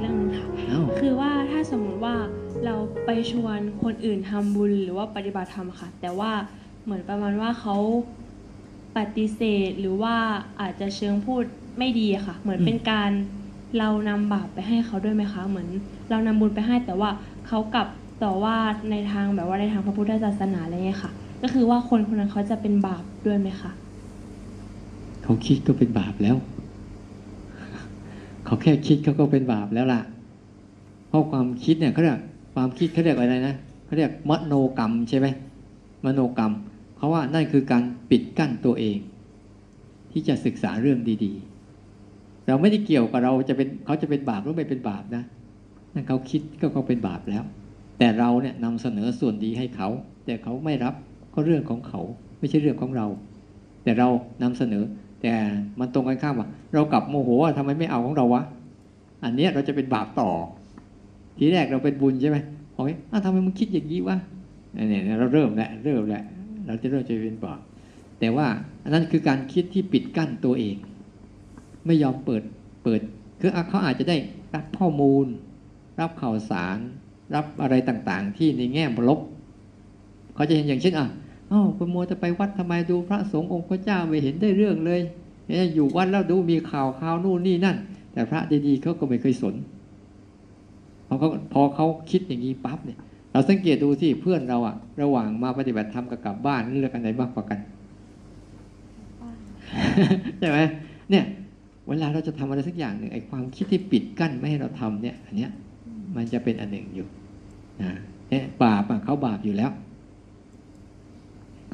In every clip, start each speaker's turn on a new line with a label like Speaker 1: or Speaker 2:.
Speaker 1: เรื่องนึงค่ะ
Speaker 2: เอ้า
Speaker 1: คือว่าถ้าสมมุติว่าเราไปชวนคนอื่นทำบุญหรือว่าปฏิบัติธรรมค่ะ แต่ว่าเหมือนประมาณว่าเขาปฏิเสธหรือว่าอาจจะเชิงพูดไม่ดีอะค่ะ เหมือน
Speaker 2: อืม
Speaker 1: เป็นการเรานำบาปไปให้เขาด้วยไหมคะ เหมือนเรานำบุญไปให้แต่ว่าเขากลับต่อว่าในทางแบบว่าในทางพระพุทธศาสนาอะไรเงี้ยค่ะ ก็คือว่าคนคนนั้นเขาจะเป็นบาปด้วยไหมคะ
Speaker 2: เขาคิดก็เป็นบาปแล้ว เขาแค่คิดเขาก็เป็นบาปแล้วล่ะ เพราะความคิดเนี่ยเขาเรียกความคิดเขาเรียกอะไรนะเขาเรียกมโนกรรมใช่ไหมมโนกรรม เพราะว่านั่นคือการปิดกั้นตัวเอง ที่จะศึกษาเรื่องดีๆ เราไม่ได้เกี่ยวกับเราจะเป็นเขาจะเป็นบาปหรือไม่เป็นบาปนะนั่นเขาคิดก็เขาเป็นบาปแล้ว แต่เราเนี่ยนำเสนอส่วนดีให้เขา แต่เขาไม่รับก็เรื่องของเขา ไม่ใช่เรื่องของเรา แต่เรานำเสนอ แต่มันตรงกันข้ามว่าเรากลับโมโหว่าทำไมไม่เอาของเราวะ อันเนี้ยเราจะเป็นบาปต่อ ทีแรกเราเป็นบุญใช่ไหมพอเฮ้ยอ้าวทำไมมึงคิดอย่างนี้วะเนี่ยเราเริ่มแล้วเริ่มแล้วเราจะเริ่มจะเป็นบาปแต่ว่าอันนั้นคือการคิดที่ปิดกั้นตัวเอง ไม่ยอมเปิดเปิด คือเขาอาจจะได้รับข้อมูล รับข่าวสาร รับอะไรต่างๆ ที่ในแง่ลบเขาจะเห็นอย่างเช่นอะ อ้าวคุณโมวจะไปวัดทำไมดูพระสงฆ์องค์พระเจ้าไม่เห็นได้เรื่องเลยเนี่ยอยู่วัดแล้วดูมีข่าวข่าวนู่นนี่นั่น แต่พระดีๆเขาก็ไม่เคยสนพอเขาพอเขาคิดอย่างนี้ปั๊บเนี่ย เราสังเกตดูที่เพื่อนเราอะระหว่างมาปฏิบัติธรรมกับกลับบ้านเลือกอันไหนมากกว่ากันใช่ไหมเนี่ย เวลาเราจะทำอะไรสักอย่างหนึ่งไอ้ความคิดที่ปิดกั้นไม่ให้เราทำเนี่ย อันเนี้ย มันจะเป็นอันหนึ่งอยู่นะเนี่ยบาปอะเขาบาปอยู่แล้ว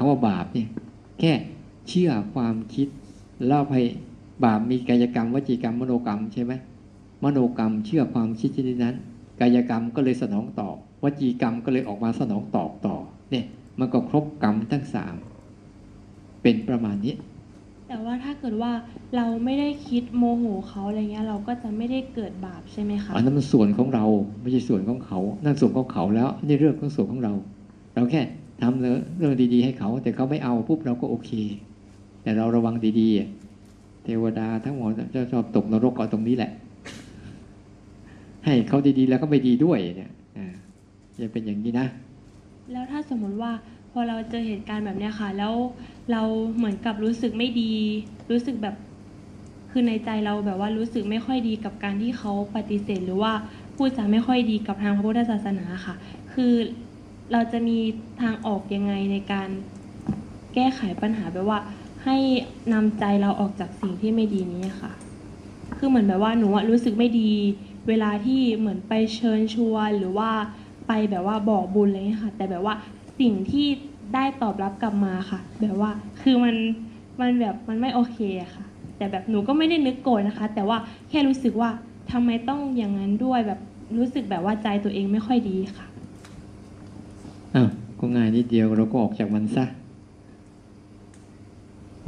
Speaker 2: คำว่าบาปเนี่ยแค่เชื่อความคิดแล้วไปบาปมีกายกรรมวจีกรรมมโนกรรมใช่ไหมมโนกรรมเชื่อความคิดชนิดนั้น กายกรรมก็เลยสนองตอบวจีกรรมก็เลยออกมาสนองตอบต่อ เนี่ยมันก็ครบกรรมทั้งสามเป็นประมาณนี้
Speaker 1: แต่ว่าถ้าเกิดว่าเราไม่ได้คิดโมโหเขาอะไรเงี้ยเราก็จะไม่ได้เกิดบาปใช่ไหมคะ
Speaker 2: อันนั้นมันส่วนของเราไม่ใช่ส่วนของเขา นั่นส่วนของเขาแล้วนี่เรื่องของส่วนของเรา เราแค่ ทำเรื่องดี ๆ ให้เขา แต่เขาไม่เอาปุ๊บเราก็โอเค แต่เราระวังดีๆเทวดาทั้งหมดจะชอบตกนรกเอาตรงนี้แหละ ให้เขาดีๆแล้วก็ไม่ดีด้วยเนี่ยอ่าจะเป็นอย่างนี้นะ
Speaker 1: แล้วถ้าสมมติว่าพอเราเจอเหตุการณ์แบบเนี้ยค่ะ แล้วเราเหมือนกับรู้สึกไม่ดี รู้สึกแบบคือในใจเราแบบว่ารู้สึกไม่ค่อยดีกับการที่เขาปฏิเสธ หรือว่าพูดจาไม่ค่อยดีกับทางพระพุทธศาสนาค่ะ คือ เราจะมีทางออกยังไงในการแก้ไขปัญหาแบบว่า ให้นำใจเราออกจากสิ่งที่ไม่ดีนี้ค่ะ คือเหมือนแบบว่าหนูรู้สึกไม่ดี เวลาที่เหมือนไปเชิญชวนหรือว่าไปแบบว่าบอกบุญอะไรเงี้ยค่ะ แต่แบบว่าสิ่งที่ได้ตอบรับกลับมาค่ะ แบบว่าคือมันมันแบบมันไม่โอเคค่ะ แต่แบบหนูก็ไม่ได้นึกโกรธนะคะ แต่ว่าแค่รู้สึกว่าทำไมต้องอย่างนั้นด้วยแบบรู้สึกแบบว่าใจตัวเองไม่ค่อยดีค่ะ
Speaker 2: ก็ง่ายนิดเดียวเราก็ออกจากมันซะ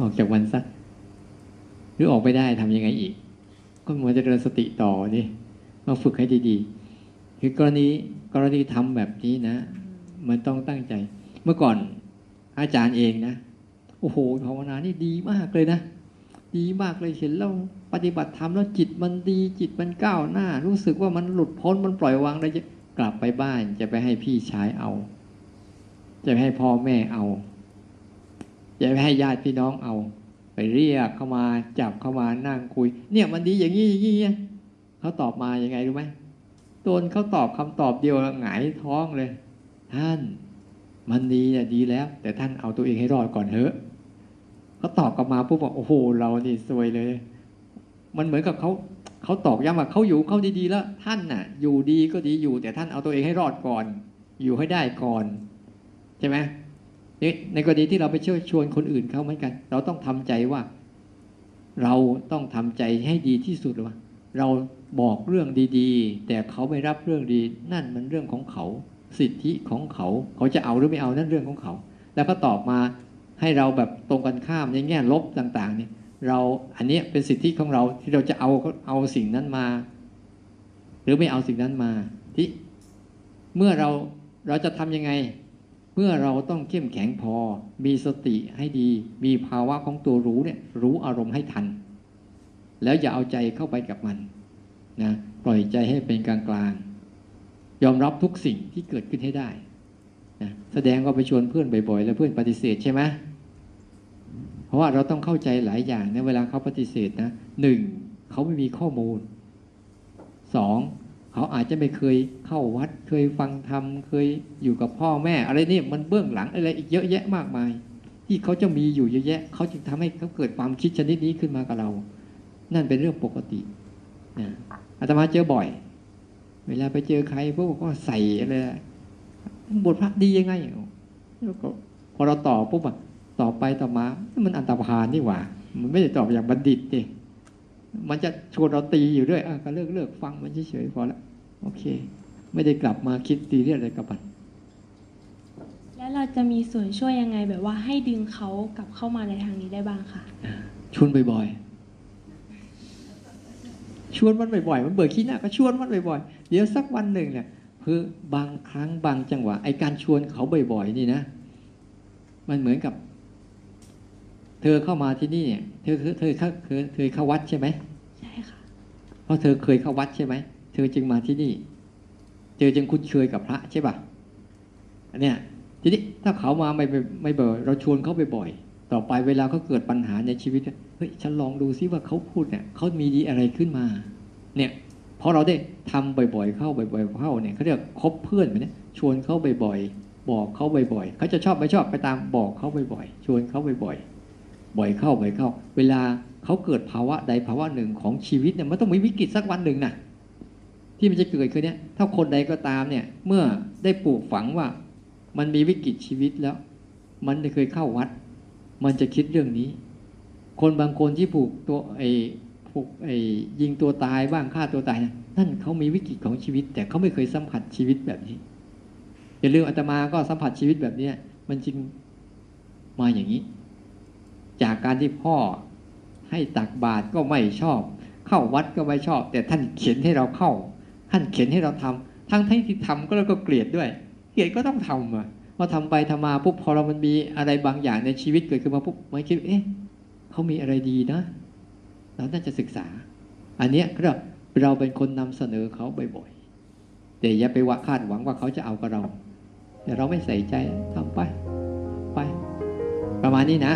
Speaker 2: ออกจากมันซะหรือออกไปได้ทำยังไงอีก ก็มาเจริญสติต่อนี่มาฝึกให้ดีๆ คือกรณีกรณีทำแบบนี้นะ มันต้องตั้งใจ เมื่อก่อนอาจารย์เองนะ โอ้โหภาวนานี่ดีมากเลยนะ ดีมากเลยเห็นแล้วปฏิบัติธรรมแล้วจิตมันดีจิตมันก้าวหน้า รู้สึกว่ามันหลุดพ้นมันปล่อยวางได้จะกลับไปบ้านจะไปให้พี่ชายเอา จะไปให้พ่อแม่เอาจะไปให้ญาติพี่น้องเอา ไปเรียกเข้ามาจับเข้ามานั่งคุย เนี่ยมันดีอย่างนี้อย่างนี้เขาตอบมาอยังไงรู้ไหมโดนเขาตอบคำตอบเดียวหงายท้องเลย ท่านมันดีอะดีแล้ว แต่ท่านเอาตัวเองให้รอดก่อนเถอะเขาตอบกลับมาปุ๊บบอกโอ้โหเรานี่ซวยเลย มันเหมือนกับเขาเขาตอกย้ำว่าเขาอยู่เขาดีๆแล้ว ท่านน่ะ อยู่ดีก็ดีอยู่ แต่ท่านเอาตัวเองให้รอดก่อน อยู่ให้ได้ก่อน ใช่ไหมนี่ในกรณีที่เราไปเชิญชวนคนอื่นเขาเหมือนกัน เราต้องทำใจว่า เราต้องทำใจให้ดีที่สุดว่าเราบอกเรื่องดีๆ แต่เขาไม่รับเรื่องดี นั่นมันเรื่องของเขา สิทธิของเขา เขาจะเอาหรือไม่เอานั่นเรื่องของเขา แล้วก็ตอบมาให้เราแบบตรงกันข้ามในแง่ลบต่างๆ เนี่ยเราอันนี้เป็นสิทธิของเราที่เราจะเอาเอาสิ่งนั้นมา หรือไม่เอาสิ่งนั้นมาที่เมื่อเราเราจะทำยังไง เมื่อเราต้องเข้มแข็งพอ มีสติให้ดี มีภาวะของตัวรู้เนี่ยรู้อารมณ์ให้ทัน แล้วอย่าเอาใจเข้าไปกับมันนะปล่อยใจให้เป็นกลางกลางๆยอมรับทุกสิ่งที่เกิดขึ้นให้ได้นะแสดงว่าไปชวนเพื่อนบ่อยๆ แล้วเพื่อนปฏิเสธใช่ไหมเพราะว่าเราต้องเข้าใจหลายอย่างในเวลาเขาปฏิเสธนะหนึ่งเขาไม่มีข้อมูลสอง เขาอาจจะไม่เคยเข้าวัด เคยฟังธรรมเคยอยู่กับพ่อแม่ อะไรนี่มันเบื้องหลังอะไรอีกเยอะแยะมากมาย ที่เขาจะมีอยู่เยอะแยะ เขาจึงทำให้เขาเกิดความคิดชนิดนี้ขึ้นมากับเรา นั่นเป็นเรื่องปกตินะอาตมาเจอบ่อย เวลาไปเจอใครพวกก็ใส่อะไรบทพระดียังไงแล้วก็พอเราตอบปุ๊บอะต่อไปต่อมา มันอันตรพานนี่หว่า มันไม่ได้ตอบอย่างบัณฑิตดิมันจะชวนเราตีอยู่ด้วยอะก็เลิกเลิกฟังมันเฉยๆพอและ โอเค ไม่ได้กลับมาคิดตีเรียกอะไรกับมัน
Speaker 1: แล้วเราจะมีส่วนช่วยยังไงแบบว่าให้ดึงเขากลับเข้ามาในทางนี้ได้บ้างคะ
Speaker 2: ชวนบ่อยๆ ชวนมันบ่อยๆ มันเบื่อขี้หน้าก็ชวนมันบ่อยๆ เดี๋ยวสักวันหนึ่งเนี่ยคือบางครั้งบางจังหวะไอการชวนเขาบ่อยๆ นี่นะ มันเหมือนกับ เธอเข้ามาที่นี่เนี่ย เธอเธอเธอเคยเคยเข้าวัดใช่ไหม
Speaker 1: ใช่ค่ะ
Speaker 2: เพราะเธอเคยเข้าวัดใช่ไหมเธอจึงมาที่นี่เจอจึงคุ้นเคยกับพระใช่ป่ะอันเนี้ยทีนี้ถ้าเขามาไม่ไม่ไม่บ่อยเราชวนเขาไปบ่อย ต่อไปเวลาเขาเกิดปัญหาในชีวิตเฮ้ยฉันลองดูซิว่าเขาพูดเนี่ยเขามีดีอะไรขึ้นมา เนี่ยพอเราได้ทำบ่อยๆเข้าบ่อยๆเข้าเนี่ยเขาเรียกคบเพื่อนไปเนี่ยชวนเขาบ่อยๆบอกเขาบ่อยๆเขาจะชอบไม่ชอบไปตามบอกเขาบ่อยๆชวนเขาบ่อยๆบ่อยเข้าบ่อยเข้า เวลาเขาเกิดภาวะใดภาวะหนึ่งของชีวิตเนี่ยมันต้องมีวิกฤตสักวันหนึ่งนะ ที่มันจะเกิดคือเนี่ยถ้าคนใดก็ตามเนี่ย เมื่อได้ปลูกฝังว่า มันมีวิกฤตชีวิตแล้ว มันเคยเข้าวัด มันจะคิดเรื่องนี้ คนบางคนที่ผูกตัวไอ้ผูกไอ้ยิงตัวตายบ้างฆ่าตัวตายนะนั่นเขามีวิกฤตของชีวิต แต่เขาไม่เคยสัมผัสชีวิตแบบนี้อย่าลืมอาตมาก็สัมผัสชีวิตแบบเนี้ยมันจึงมาอย่างนี้ จากการที่พ่อให้ตักบาตรก็ไม่ชอบ เข้าวัดก็ไม่ชอบ แต่ท่านเขียนให้เราเข้า ท่านเขียนให้เราทำทั้งที่ทำก็เราก็เกลียดด้วย เกลียดก็ต้องทำอะพอทำไปทำมาปุ๊บพอเรามันมีอะไรบางอย่างในชีวิตเกิดขึ้นมาปุ๊บมันคิดเอ๊ะเขามีอะไรดีนะ เราน่าจะศึกษา อันเนี้ยเราเราเป็นคนนำเสนอเขาบ่อยๆแต่อย่าไปว่าคาดหวังว่าเขาจะเอากับเรา แต่เราไม่ใส่ใจทำไป ไป ประมาณนี้นะ